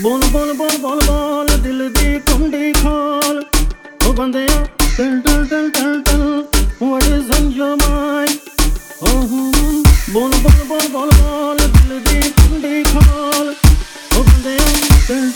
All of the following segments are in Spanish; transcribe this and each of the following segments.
ਬੋਲ ਬੋਲ ਬੋਲ ਬੋਲ ਬੋਲ ਦਿਲ ਦੀ ਕੁੰਡੀ ਖੋਲ ਉਹ ਬੰਦਿਆ ਟਲ ਟਲ ਟਲ ਟਲ ਟਲ what is in your mind ਓ ਬੋਲ ਬੋਲ ਬੋਲ ਬੋਲ ਬੋਲ ਦਿਲ ਦੀ ਕੁੰਡੀ ਖੋਲ ਉਹ ਬੰਦਿਆ ਟਲ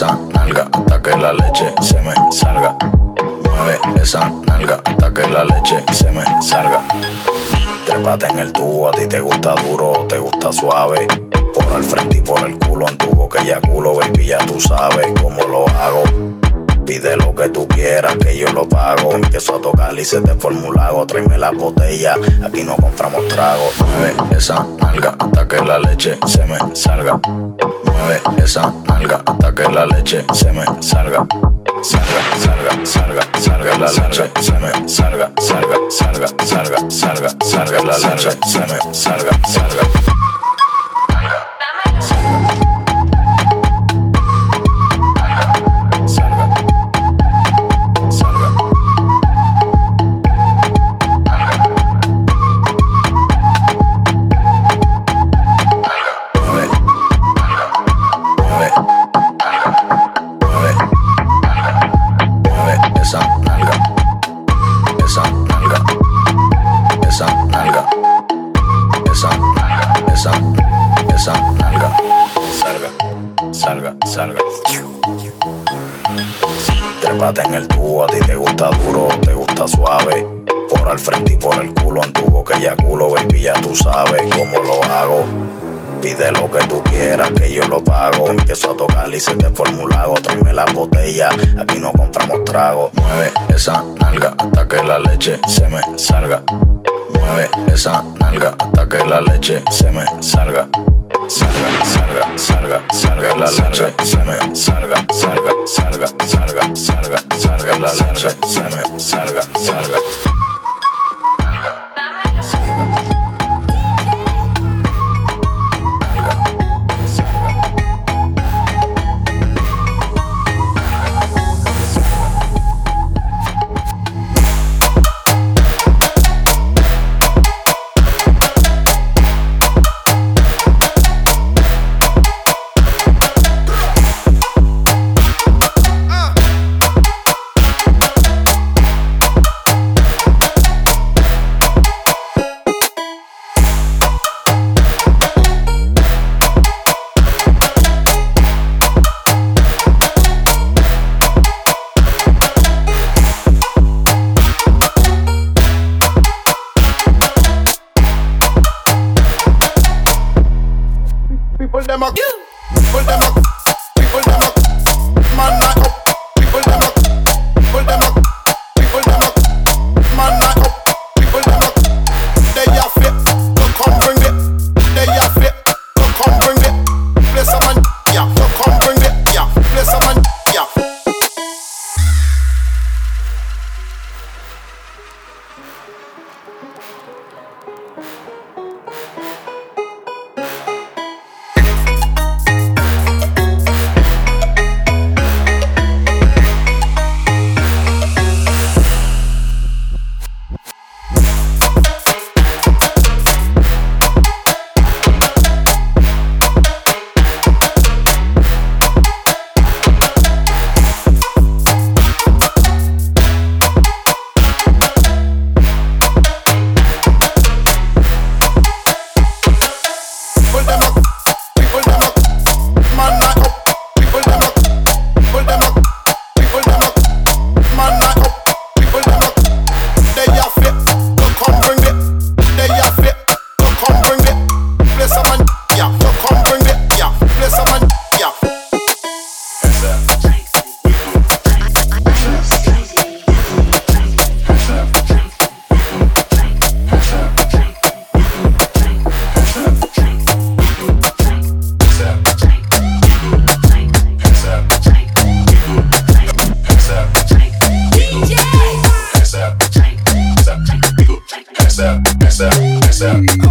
esa nalga hasta que la leche se me salga. Mueve esa nalga hasta que la leche se me salga. Trépate en el tubo, a ti te gusta duro o te gusta suave. Por el frente y por el culo en tu boca ya culo, baby, ya tú sabes cómo lo hago. Pide lo que tú quieras, que yo lo pago. Empiezo a tocar y se te formulago. Tráeme la botella, aquí no compramos trago. Mueve esa nalga hasta que la leche se me salga. Mueve esa nalga hasta que la leche se me salga. Salga, salga, salga, salga la leche, se me salga, salga, salga, salga, salga, salga la leche, se me salga, salga. Salga. Esa. Esa nalga. Salga. Salga. Salga. Trépate en el tubo, a ti te gusta duro, te gusta suave. Por al frente y por el culo en tu boca ya culo, baby, ya tú sabes cómo lo hago. Pide lo que tú quieras, que yo lo pago. Empiezo a tocar y se te formulago. Tráeme la botella, aquí no compramos trago. Mueve esa nalga hasta que la leche se me salga. Esa nalga hasta que la leche se me salga. Salga, salga, salga, salga la leche, se me salga, salga, salga, salga, salga, salga la leche, se me salga, salga. accept, accept.